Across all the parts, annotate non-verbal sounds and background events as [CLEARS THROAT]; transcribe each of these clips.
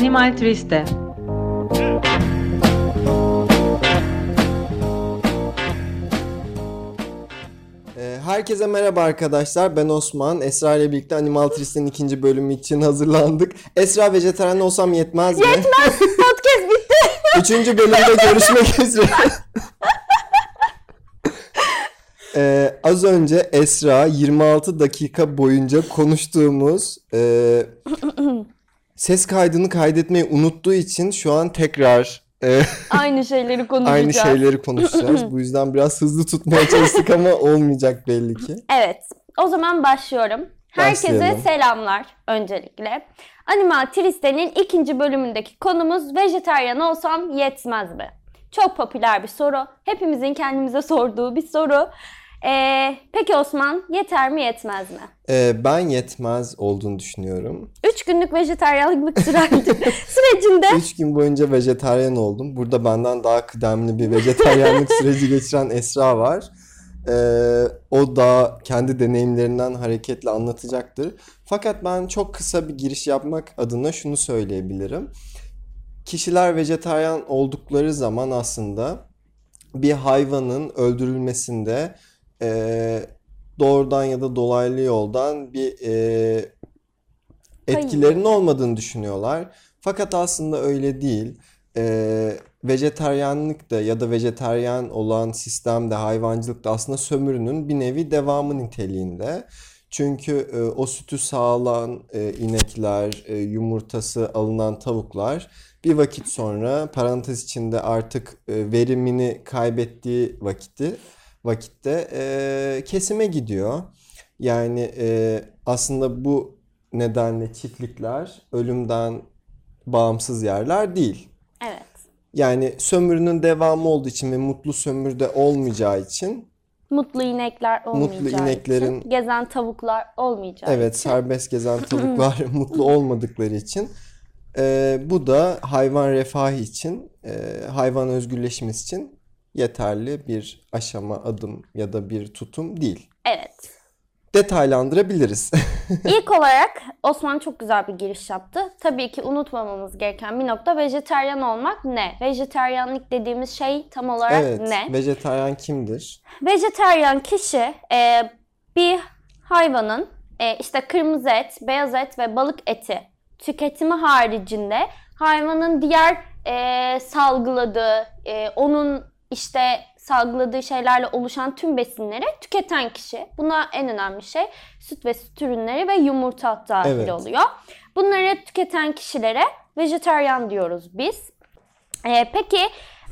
Animal Triste Ee, Herkese merhaba arkadaşlar. Ben Osman. Esra ile birlikte Animal Triste'nin ikinci bölümü için hazırlandık. Esra vejetaryen olsam yetmez mi? Yetmez. [LAUGHS] Podcast bitti. Üçüncü bölümde görüşmek [LAUGHS] üzere. Ee, az önce Esra 26 dakika boyunca konuştuğumuz e, ses kaydını kaydetmeyi unuttuğu için şu an tekrar e, Aynı şeyleri [LAUGHS] konuşacağız. aynı şeyleri konuşacağız. Bu yüzden biraz hızlı tutmaya çalıştık ama olmayacak belli ki. Evet. O zaman başlıyorum. Herkese Başlayalım. selamlar öncelikle. Animal Triste'nin ikinci bölümündeki konumuz vejetaryen olsam yetmez mi? Çok popüler bir soru. Hepimizin kendimize [LAUGHS] sorduğu bir soru. Ee, peki Osman yeter mi yetmez mi? Ee, ben yetmez olduğunu düşünüyorum. 3 günlük vejetaryenlik süreci- [LAUGHS] sürecinde 3 gün boyunca vejetaryen oldum. Burada benden daha kıdemli bir vejetaryenlik [LAUGHS] süreci geçiren Esra var. Ee, o da kendi deneyimlerinden hareketle anlatacaktır. Fakat ben çok kısa bir giriş yapmak adına şunu söyleyebilirim. Kişiler vejetaryen oldukları zaman aslında bir hayvanın öldürülmesinde e, doğrudan ya da dolaylı yoldan bir e, etkilerinin olmadığını düşünüyorlar. Fakat aslında öyle değil. Ee, vejetaryenlik de ya da vejetaryen olan sistemde hayvancılık da aslında sömürünün bir nevi devamı niteliğinde. Çünkü e, o sütü sağlayan e, inekler, e, yumurtası alınan tavuklar bir vakit sonra parantez içinde artık e, verimini kaybettiği vakitti vakitte e, kesime gidiyor. Yani e, aslında bu nedenle çiftlikler ölümden bağımsız yerler değil. evet. Yani sömürünün devamı olduğu için ve mutlu sömürde olmayacağı için Mutlu inekler olmayacağı ineklerin- için, gezen tavuklar olmayacağı evet için. serbest gezen [LAUGHS] tavuklar [LAUGHS] mutlu olmadıkları için e, bu da hayvan refahı için e, hayvan özgürleşmesi için yeterli bir aşama adım ya da bir tutum değil. Evet. Detaylandırabiliriz. [LAUGHS] İlk olarak Osman çok güzel bir giriş yaptı. Tabii ki unutmamamız gereken bir nokta vejeteryan olmak ne? Vejeteryanlık dediğimiz şey tam olarak evet, ne? vejetaryen kimdir? Vejeteryan kişi e, bir hayvanın e, işte kırmızı et, beyaz et ve balık eti tüketimi haricinde hayvanın diğer e, salgıladığı, e, onun işte salgıladığı şeylerle oluşan tüm besinleri tüketen kişi. Buna en önemli şey süt ve süt ürünleri ve yumurta dahil Evet. oluyor. Bunları tüketen kişilere vejeteryan diyoruz biz. Ee, peki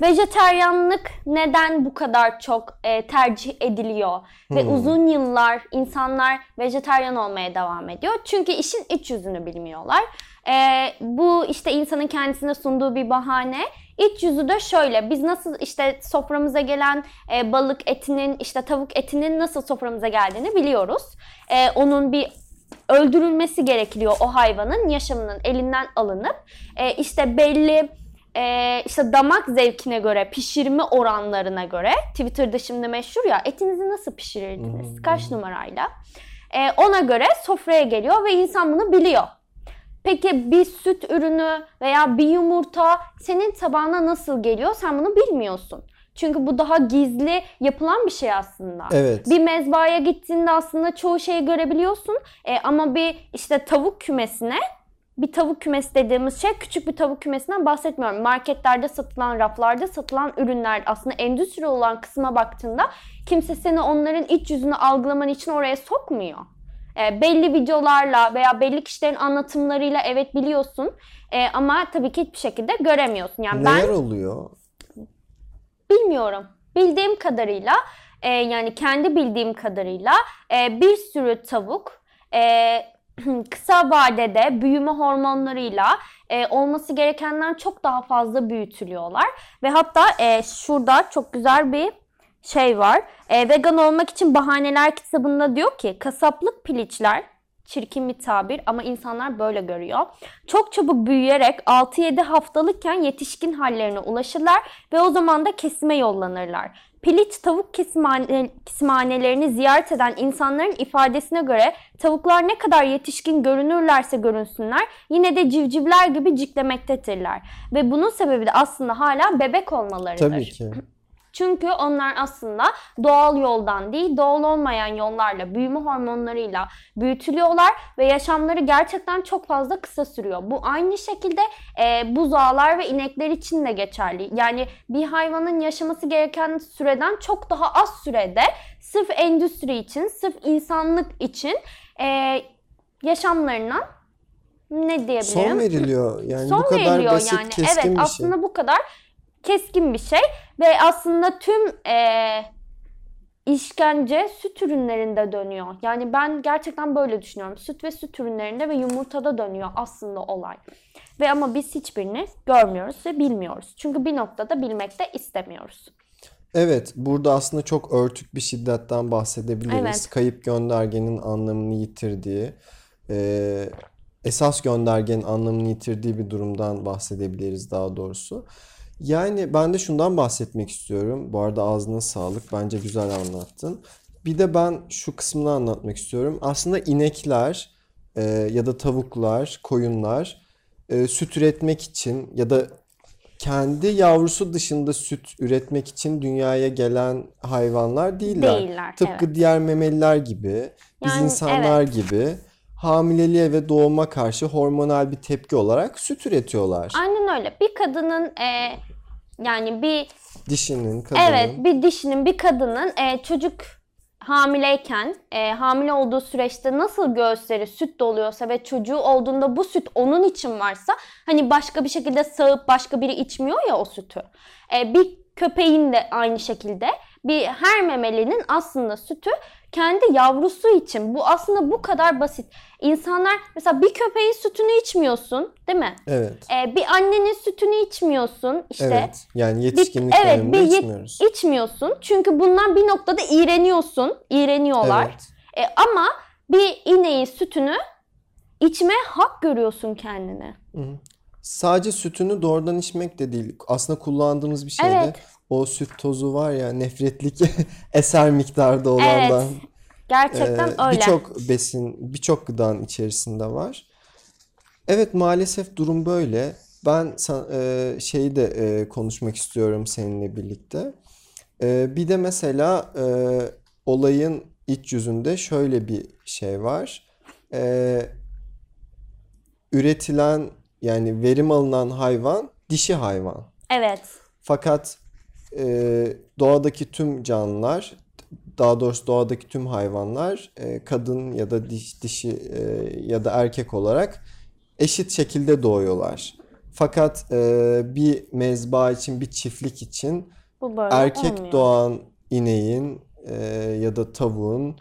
vejeteryanlık neden bu kadar çok e, tercih ediliyor ve uzun yıllar insanlar vejeteryan olmaya devam ediyor? Çünkü işin iç yüzünü bilmiyorlar. Ee, bu işte insanın kendisine sunduğu bir bahane. İç yüzü de şöyle. Biz nasıl işte soframıza gelen e, balık etinin, işte tavuk etinin nasıl soframıza geldiğini biliyoruz. Ee, onun bir öldürülmesi gerekiyor o hayvanın yaşamının elinden alınıp e, işte belli e, işte damak zevkine göre pişirme oranlarına göre Twitter'da şimdi meşhur ya etinizi nasıl pişirirdiniz kaç numarayla E, ona göre sofraya geliyor ve insan bunu biliyor. Peki bir süt ürünü veya bir yumurta senin tabağına nasıl geliyor sen bunu bilmiyorsun. Çünkü bu daha gizli yapılan bir şey aslında. Evet. Bir mezbaya gittiğinde aslında çoğu şeyi görebiliyorsun. E, ama bir işte tavuk kümesine bir tavuk kümesi dediğimiz şey küçük bir tavuk kümesinden bahsetmiyorum. Marketlerde satılan, raflarda satılan ürünler aslında endüstri olan kısma baktığında kimse seni onların iç yüzünü algılaman için oraya sokmuyor. E, belli videolarla veya belli kişilerin anlatımlarıyla evet biliyorsun E, ama tabii ki hiçbir şekilde göremiyorsun. Yani ben Neler oluyor? Bilmiyorum. Bildiğim kadarıyla e, yani kendi bildiğim kadarıyla e, bir sürü tavuk e, [CLEARS THROAT] kısa vadede büyüme hormonlarıyla e, olması gerekenden çok daha fazla büyütülüyorlar. Ve hatta e, şurada çok güzel bir şey var. E, vegan olmak için bahaneler kitabında diyor ki kasaplık piliçler çirkin bir tabir ama insanlar böyle görüyor. Çok çabuk büyüyerek 6-7 haftalıkken yetişkin hallerine ulaşırlar ve o zaman da kesime yollanırlar. Piliç tavuk kesimhane, kesimhanelerini ziyaret eden insanların ifadesine göre tavuklar ne kadar yetişkin görünürlerse görünsünler yine de civcivler gibi ciklemektedirler. Ve bunun sebebi de aslında hala bebek olmalarıdır. Tabii ki. Çünkü onlar aslında doğal yoldan değil, doğal olmayan yollarla, büyüme hormonlarıyla büyütülüyorlar ve yaşamları gerçekten çok fazla kısa sürüyor. Bu aynı şekilde e, buzağlar ve inekler için de geçerli. Yani bir hayvanın yaşaması gereken süreden çok daha az sürede sırf endüstri için, sırf insanlık için e, yaşamlarına ne diyebilirim? Son veriliyor. Yani Son bu kadar veriliyor basit, yani. keskin evet bir şey. aslında bu kadar keskin bir şey ve aslında tüm eee, işkence süt ürünlerinde dönüyor. Yani ben gerçekten böyle düşünüyorum. Süt ve süt ürünlerinde ve yumurtada dönüyor aslında olay. Ve ama biz hiçbirini görmüyoruz ve bilmiyoruz. Çünkü bir noktada bilmek de istemiyoruz. Evet, burada aslında çok örtük bir şiddetten bahsedebiliriz. Evet. Kayıp göndergenin anlamını yitirdiği, e, esas göndergenin anlamını yitirdiği bir durumdan bahsedebiliriz daha doğrusu. Yani ben de şundan bahsetmek istiyorum. Bu arada ağzına sağlık. Bence güzel anlattın. Bir de ben şu kısmını anlatmak istiyorum. Aslında inekler e, ya da tavuklar, koyunlar e, süt üretmek için ya da kendi yavrusu dışında süt üretmek için dünyaya gelen hayvanlar değiller. Değiller, Tıpkı evet. diğer memeliler gibi, biz Yani, insanlar gibi hamileliğe ve doğuma karşı hormonal bir tepki olarak süt üretiyorlar. Aynen öyle. Bir kadının eee, yani bir Dişinin, kadının. Evet, bir dişinin, bir kadının e, çocuk hamileyken, e, hamile olduğu süreçte nasıl göğüsleri süt doluyorsa ve çocuğu olduğunda bu süt onun için varsa, hani başka bir şekilde sağıp başka biri içmiyor ya o sütü. E, bir köpeğin de aynı şekilde, bir her memelinin aslında sütü kendi yavrusu için. Bu aslında bu kadar basit. İnsanlar mesela bir köpeğin sütünü içmiyorsun, değil mi? Evet. E, bir annenin sütünü içmiyorsun, işte. Evet. Yani Bir- yetişkinlik evet, döneminde bir yet- içmiyoruz. içmiyorsun. Çünkü bundan bir noktada iğreniyorsun. İğreniyorlar. Evet. E, ama bir ineğin sütünü içme hak görüyorsun kendine. Sadece sütünü doğrudan içmek de değil. Aslında kullandığımız bir şey de Evet. O süt tozu var ya nefretlik [LAUGHS] eser miktarda olandan. Gerçekten Ee, öyle. Birçok besin, birçok gıdanın içerisinde var. Evet maalesef durum böyle. Ben e, şeyi de e, konuşmak istiyorum seninle birlikte. E, bir de mesela e, olayın iç yüzünde şöyle bir şey var. E, üretilen yani verim alınan hayvan dişi hayvan. Evet. Fakat e, doğadaki tüm canlılar, daha doğrusu doğadaki tüm hayvanlar e, kadın ya da diş, dişi e, ya da erkek olarak eşit şekilde doğuyorlar. Fakat e, bir mezba için, bir çiftlik için Bu böyle erkek olmuyor. doğan ineğin e, ya da tavuğun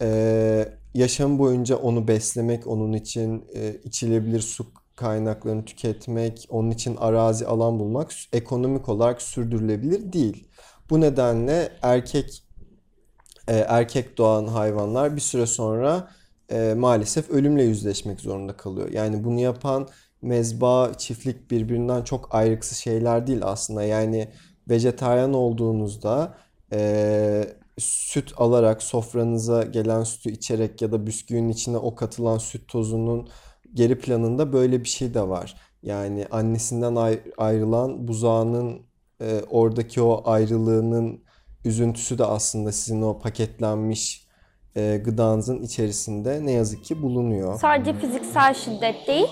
e, yaşam boyunca onu beslemek, onun için e, içilebilir su kaynaklarını tüketmek, onun için arazi alan bulmak ekonomik olarak sürdürülebilir değil. Bu nedenle erkek e, erkek doğan hayvanlar bir süre sonra e, maalesef ölümle yüzleşmek zorunda kalıyor. Yani bunu yapan mezba, çiftlik birbirinden çok ayrıksız şeyler değil aslında. Yani vejetaryen olduğunuzda e, süt alarak sofranıza gelen sütü içerek ya da bisküvinin içine o katılan süt tozunun geri planında böyle bir şey de var. Yani annesinden ay- ayrılan buzağının e, oradaki o ayrılığının üzüntüsü de aslında sizin o paketlenmiş e, gıdanızın içerisinde ne yazık ki bulunuyor. Sadece fiziksel şiddet değil.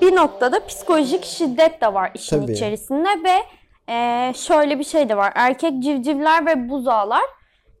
Bir noktada psikolojik şiddet de var işin Tabii. içerisinde ve e, şöyle bir şey de var. Erkek civcivler ve buzağlar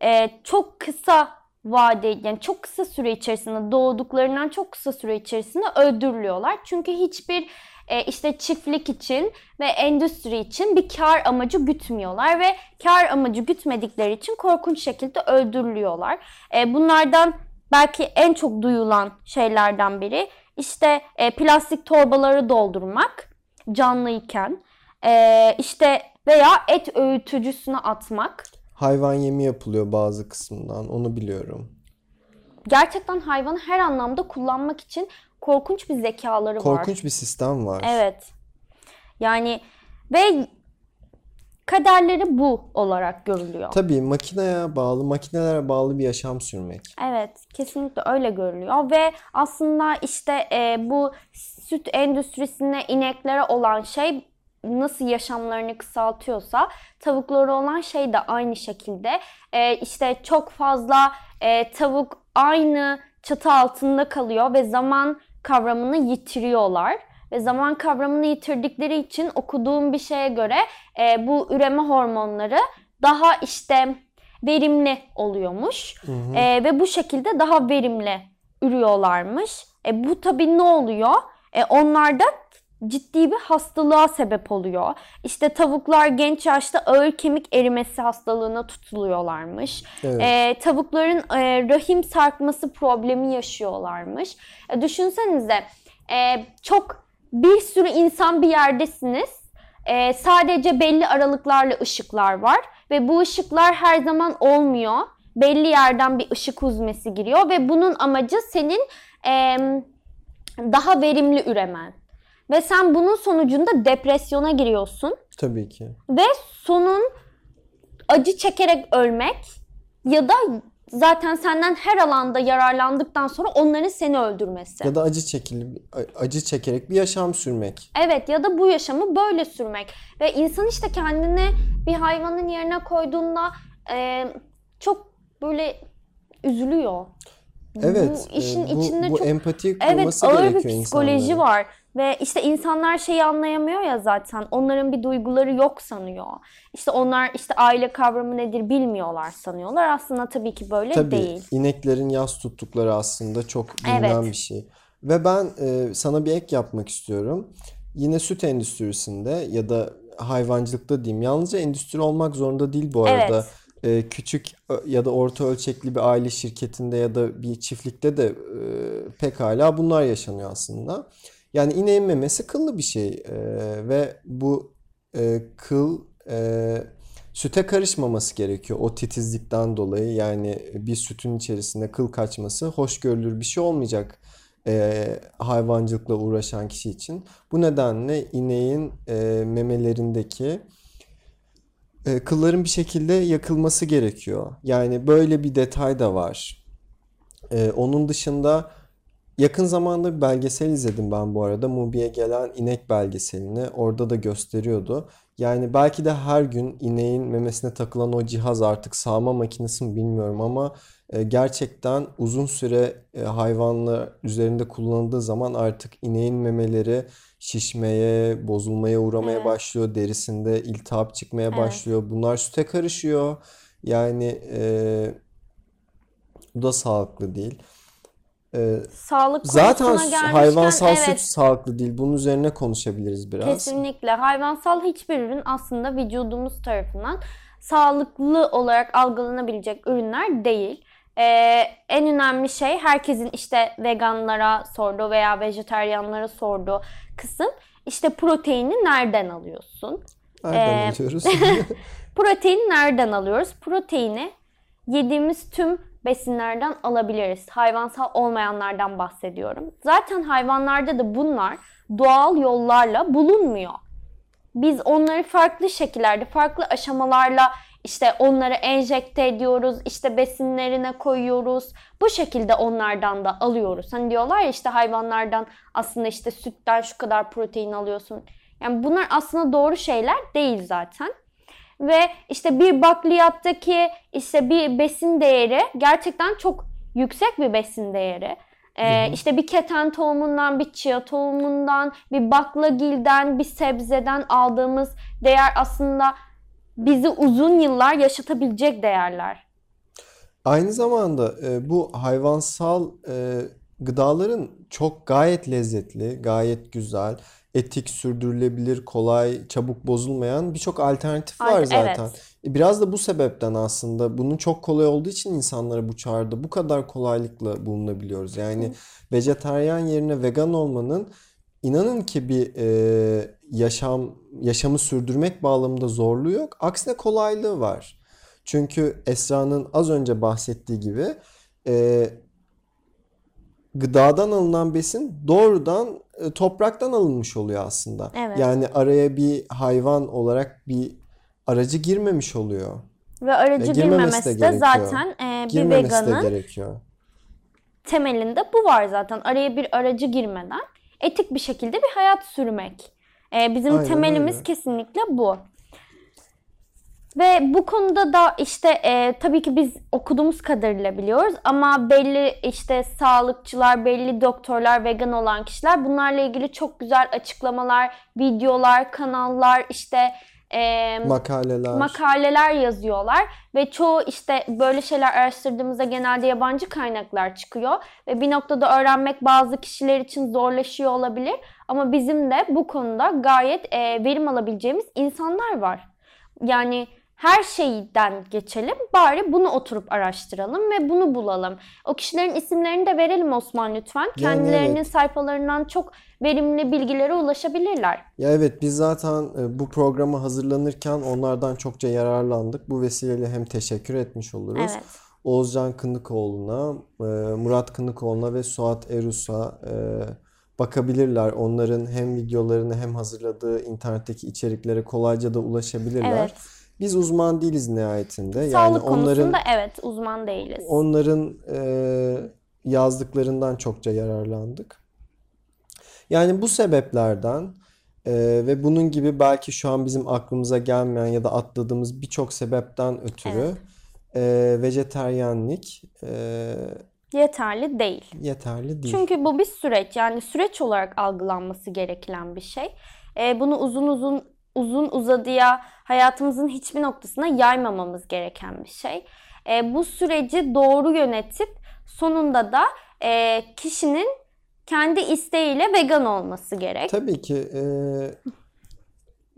e, çok kısa vade yani çok kısa süre içerisinde doğduklarından çok kısa süre içerisinde öldürülüyorlar. Çünkü hiçbir e, işte çiftlik için ve endüstri için bir kar amacı gütmüyorlar ve kar amacı gütmedikleri için korkunç şekilde öldürülüyorlar. E, bunlardan belki en çok duyulan şeylerden biri işte e, plastik torbaları doldurmak canlıyken e, işte veya et öğütücüsüne atmak. Hayvan yemi yapılıyor bazı kısmından onu biliyorum. Gerçekten hayvanı her anlamda kullanmak için korkunç bir zekaları var. Korkunç bir sistem var. Evet. Yani ve kaderleri bu olarak görülüyor. Tabii makineye bağlı, makinelere bağlı bir yaşam sürmek. Evet, kesinlikle öyle görülüyor ve aslında işte e, bu süt endüstrisine ineklere olan şey nasıl yaşamlarını kısaltıyorsa tavuklara olan şey de aynı şekilde. E, işte çok fazla e, tavuk aynı çatı altında kalıyor ve zaman kavramını yitiriyorlar. Ve zaman kavramını yitirdikleri için okuduğum bir şeye göre e, bu üreme hormonları daha işte verimli oluyormuş. E, ve bu şekilde daha verimli ürüyorlarmış. E, bu tabii ne oluyor? E, onlarda ciddi bir hastalığa sebep oluyor. İşte tavuklar genç yaşta ağır kemik erimesi hastalığına tutuluyorlarmış. Evet. E, tavukların e, rahim sarkması problemi yaşıyorlarmış. E, düşünsenize e, çok bir sürü insan bir yerdesiniz. E, sadece belli aralıklarla ışıklar var ve bu ışıklar her zaman olmuyor. Belli yerden bir ışık huzmesi giriyor ve bunun amacı senin e, daha verimli üremen. Ve sen bunun sonucunda depresyona giriyorsun Tabii ki. ve sonun acı çekerek ölmek ya da zaten senden her alanda yararlandıktan sonra onların seni öldürmesi. Ya da acı çekili, acı çekerek bir yaşam sürmek. Evet ya da bu yaşamı böyle sürmek. Ve insan işte kendini bir hayvanın yerine koyduğunda e, çok böyle üzülüyor. Evet. Bu işin e, bu, içinde bu çok empati Evet kurması ağır bir psikoloji insanların. var. Ve işte insanlar şeyi anlayamıyor ya zaten. Onların bir duyguları yok sanıyor. İşte onlar işte aile kavramı nedir bilmiyorlar sanıyorlar. Aslında tabii ki böyle Tabii değil. ineklerin yas tuttukları aslında çok bilinen Evet. bir şey. Ve ben e, sana bir ek yapmak istiyorum. Yine süt endüstrisinde ya da hayvancılıkta diyeyim. Yalnızca endüstri olmak zorunda değil bu arada. Evet. E, küçük ö- ya da orta ölçekli bir aile şirketinde ya da bir çiftlikte de e, pekala bunlar yaşanıyor aslında. Yani ineğin memesi kıllı bir şey E, ve bu e, kıl e, süte karışmaması gerekiyor o titizlikten dolayı. Yani bir sütün içerisinde kıl kaçması hoş görülür bir şey olmayacak e, hayvancılıkla uğraşan kişi için. Bu nedenle ineğin e, memelerindeki e, kılların bir şekilde yakılması gerekiyor. Yani böyle bir detay da var. E, onun dışında yakın zamanda bir belgesel izledim ben bu arada. Mubi'ye gelen inek belgeselini. Orada da gösteriyordu. Yani belki de her gün ineğin memesine takılan o cihaz artık sağma makinesi mi bilmiyorum ama e, gerçekten uzun süre e, hayvanlar üzerinde kullanıldığı zaman artık ineğin memeleri şişmeye, bozulmaya uğramaya Evet. başlıyor. Derisinde iltihap çıkmaya Evet. başlıyor. Bunlar süte karışıyor. Yani e, bu da sağlıklı değil. E, Sağlık zaten gelmişken hayvansal süt evet sağlıklı değil. Bunun üzerine konuşabiliriz biraz. kesinlikle hayvansal hiçbir ürün aslında vücudumuz tarafından sağlıklı olarak algılanabilecek ürünler değil. Ee, en önemli şey herkesin işte veganlara sorduğu veya vejetaryenlara sorduğu kısım işte proteini nereden alıyorsun? Nereden Ee, alıyoruz? [LAUGHS] Proteini nereden alıyoruz? Proteini yediğimiz tüm besinlerden alabiliriz. Hayvansal olmayanlardan bahsediyorum. Zaten hayvanlarda da bunlar doğal yollarla bulunmuyor. Biz onları farklı şekillerde, farklı aşamalarla işte onları enjekte ediyoruz, işte besinlerine koyuyoruz. Bu şekilde onlardan da alıyoruz. Hani diyorlar ya işte hayvanlardan aslında işte sütten şu kadar protein alıyorsun. Yani bunlar aslında doğru şeyler değil zaten. Ve işte bir bakliyattaki işte bir besin değeri gerçekten çok yüksek bir besin değeri. Ee, işte bir keten tohumundan, bir chia tohumundan, bir baklagilden, bir sebzeden aldığımız değer aslında bizi uzun yıllar yaşatabilecek değerler. Aynı zamanda e, bu hayvansal e, gıdaların çok gayet lezzetli, gayet güzel, etik, sürdürülebilir, kolay, çabuk bozulmayan birçok alternatif var Ay- zaten. evet. E, Biraz da bu sebepten aslında bunun çok kolay olduğu için insanlara bu çağrıda bu kadar kolaylıkla bulunabiliyoruz. Yani vejetaryen yerine vegan olmanın inanın ki bir e, yaşam yaşamı sürdürmek bağlamında zorluğu yok. Aksine kolaylığı var. Çünkü Esra'nın az önce bahsettiği gibi e, gıdadan alınan besin doğrudan e, topraktan alınmış oluyor aslında. Evet. Yani araya bir hayvan olarak bir aracı girmemiş oluyor. Ve aracı Ve girmemesi de de, zaten e, bir Girmemesi veganın gerekiyor. temelinde bu var zaten. Araya bir aracı girmeden etik bir şekilde bir hayat sürmek. E, bizim Aynen temelimiz öyle. kesinlikle bu. Ve bu konuda da işte e, tabii ki biz okuduğumuz kadarıyla biliyoruz ama belli işte sağlıkçılar, belli doktorlar, vegan olan kişiler bunlarla ilgili çok güzel açıklamalar, videolar, kanallar, işte e, Makaleler. makaleler yazıyorlar ve çoğu işte böyle şeyler araştırdığımızda genelde yabancı kaynaklar çıkıyor ve bir noktada öğrenmek bazı kişiler için zorlaşıyor olabilir ama bizim de bu konuda gayet e, verim alabileceğimiz insanlar var. Yani her şeyden geçelim bari bunu oturup araştıralım ve bunu bulalım. O kişilerin isimlerini de verelim Osman lütfen. Kendilerinin evet. sayfalarından çok verimli bilgilere ulaşabilirler. Ya evet biz zaten e, bu programa hazırlanırken onlardan çokça yararlandık. Bu vesileyle hem teşekkür etmiş oluruz. Evet. Oğuzcan Kınıkoğlu'na, e, Murat Kınıkoğlu'na ve Suat Erus'a e, bakabilirler. Onların hem videolarını hem hazırladığı internetteki içeriklere kolayca da ulaşabilirler. Evet. Biz uzman değiliz nihayetinde. Yani Sağlık onların konusunda evet uzman değiliz. onların e, yazdıklarından çokça yararlandık. Yani bu sebeplerden e, ve bunun gibi belki şu an bizim aklımıza gelmeyen ya da atladığımız birçok sebepten ötürü e, vejeteryenlik e, Yeterli değil. yeterli değil. Çünkü bu bir süreç. Yani süreç olarak algılanması gereken bir şey. Ee, bunu uzun uzun uzun uzadıya hayatımızın hiçbir noktasına yaymamamız gereken bir şey. Ee, bu süreci doğru yönetip sonunda da e, kişinin kendi isteğiyle vegan olması gerek. Tabii ki e,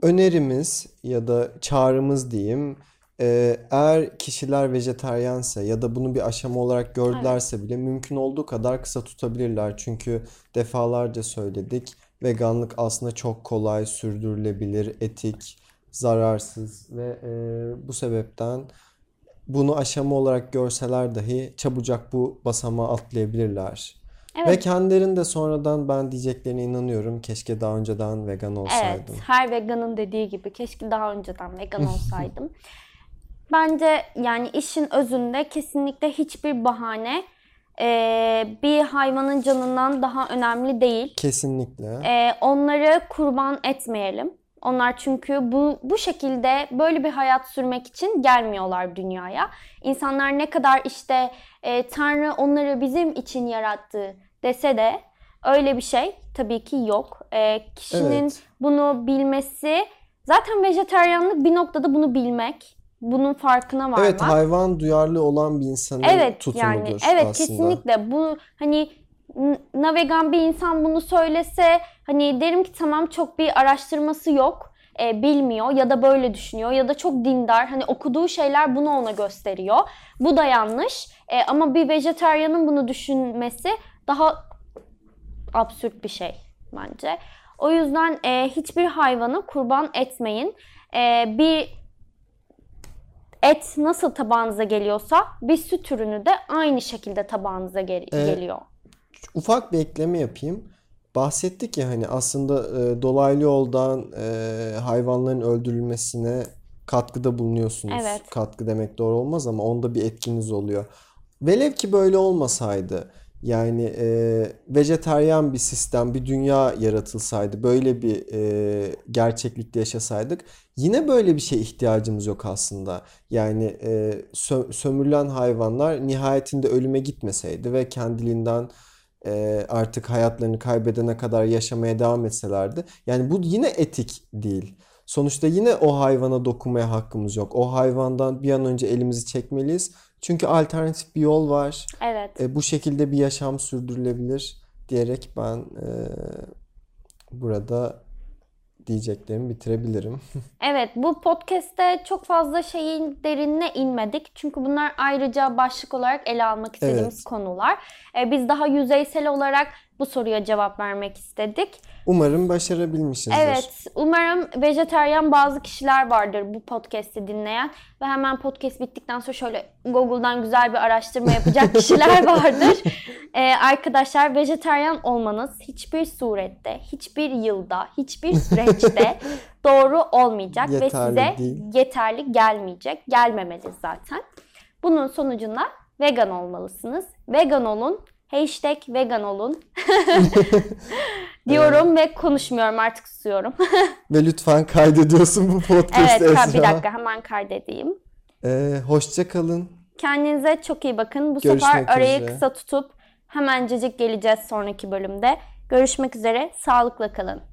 önerimiz ya da çağrımız diyeyim e, eğer kişiler vejetaryense ya da bunu bir aşama olarak gördülerse bile mümkün olduğu kadar kısa tutabilirler. Çünkü defalarca söyledik veganlık aslında çok kolay, sürdürülebilir, etik, zararsız ve e, bu sebepten bunu aşama olarak görseler dahi çabucak bu basamağı atlayabilirler. Ve Evet. kendilerinin de sonradan ben diyeceklerine inanıyorum. Keşke daha önceden vegan Evet, olsaydım. her veganın dediği gibi keşke daha önceden vegan [LAUGHS] olsaydım. Bence yani işin özünde kesinlikle hiçbir bahane eee, bir hayvanın canından daha önemli değil. Kesinlikle. Eee, onları kurban etmeyelim. Onlar çünkü bu bu şekilde böyle bir hayat sürmek için gelmiyorlar dünyaya. İnsanlar ne kadar işte e, Tanrı onları bizim için yarattı dese de öyle bir şey tabii ki yok. E, kişinin Evet. bunu bilmesi zaten vejetaryenlik bir noktada bunu bilmek, bunun farkına varmak. Evet, hayvan duyarlı olan bir insanın Evet tutumudur yani evet aslında. kesinlikle bu hani navegan bir insan bunu söylese hani derim ki tamam çok bir araştırması yok e, bilmiyor ya da böyle düşünüyor ya da çok dindar. Hani okuduğu şeyler bunu ona gösteriyor. Bu da yanlış. E, ama bir vejetaryenin bunu düşünmesi daha absürt bir şey bence. O yüzden e, hiçbir hayvanı kurban etmeyin. E, bir et nasıl tabağınıza geliyorsa bir süt ürünü de aynı şekilde tabağınıza gel- Ee, geliyor. Ufak bir ekleme yapayım. Bahsettik ya hani aslında e, dolaylı yoldan e, hayvanların öldürülmesine katkıda bulunuyorsunuz. Evet. Katkı demek doğru olmaz ama onda bir etkiniz oluyor. Velev ki böyle olmasaydı yani e, vejetaryen bir sistem, bir dünya yaratılsaydı, böyle bir e, gerçeklikte yaşasaydık yine böyle bir şeye ihtiyacımız yok aslında. Yani e, sö- sömürülen hayvanlar nihayetinde ölüme gitmeseydi ve kendiliğinden e, artık hayatlarını kaybedene kadar yaşamaya devam etselerdi. Yani bu yine etik değil. Sonuçta yine o hayvana dokunmaya hakkımız yok. O hayvandan bir an önce elimizi çekmeliyiz. Çünkü alternatif bir yol var. Evet. E, bu şekilde bir yaşam sürdürülebilir diyerek ben e, burada diyeceklerimi bitirebilirim. [LAUGHS] Evet bu podcast'te çok fazla şeyin derinine inmedik. Çünkü bunlar ayrıca başlık olarak ele almak istediğimiz Evet. konular. Ee, biz daha yüzeysel olarak bu soruya cevap vermek istedik. Umarım başarabilmişizdir. Evet, umarım vejetaryen bazı kişiler vardır bu podcast'i dinleyen ve hemen podcast bittikten sonra şöyle Google'dan güzel bir araştırma yapacak [LAUGHS] kişiler vardır. Ee, arkadaşlar vejetaryen olmanız hiçbir surette, hiçbir yılda, hiçbir süreçte [LAUGHS] doğru olmayacak ve Yeterli size değil. yeterli gelmeyecek. Gelmemeli zaten. Bunun sonucunda vegan olmalısınız. Vegan olun. Hashtag vegan olun. [LAUGHS] diyorum ve konuşmuyorum artık susuyorum. [LAUGHS] Ve lütfen kaydediyorsun bu podcast'ı evet Esra. bir dakika hemen kaydedeyim. Ee, hoşça kalın. Kendinize çok iyi bakın. Bu Görüşmek sefer arayı üzere. kısa tutup hemencecik geleceğiz sonraki bölümde. Görüşmek üzere. Sağlıkla kalın.